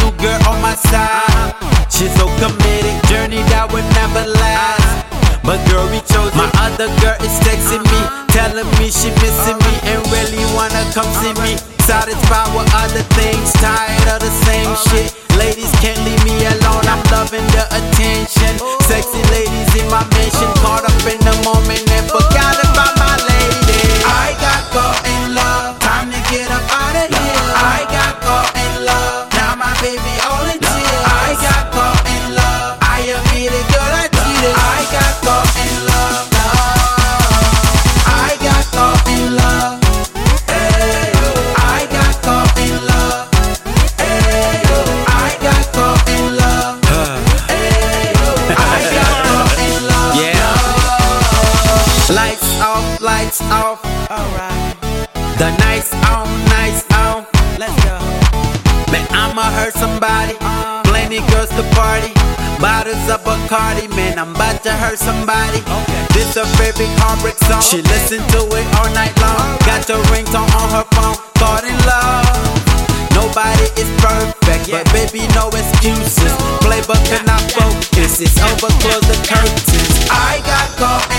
new girl on my side. She's so committed, journey that will never last. But girl, we chose my other girl is texting me, telling me she missing me and really wanna come see me. Satisfied with other things, tired of the same shit. Ladies can't leave me alone, I'm loving the attention. Sexy ladies in my mansion, caught up in the moment lights off. Alright, The nights on, nights on. let's go. Man, I'ma hurt somebody. Uh. Plenty girls to party. Bottles of Bacardi, man, I'm about to hurt somebody. Okay. This her favorite heartbreak song. She listen to it all night long. Got the ringtone on her phone. Caught in love. Nobody is perfect, but baby, no excuses. Play but cannot focus. It's over, close the curtains. I got caught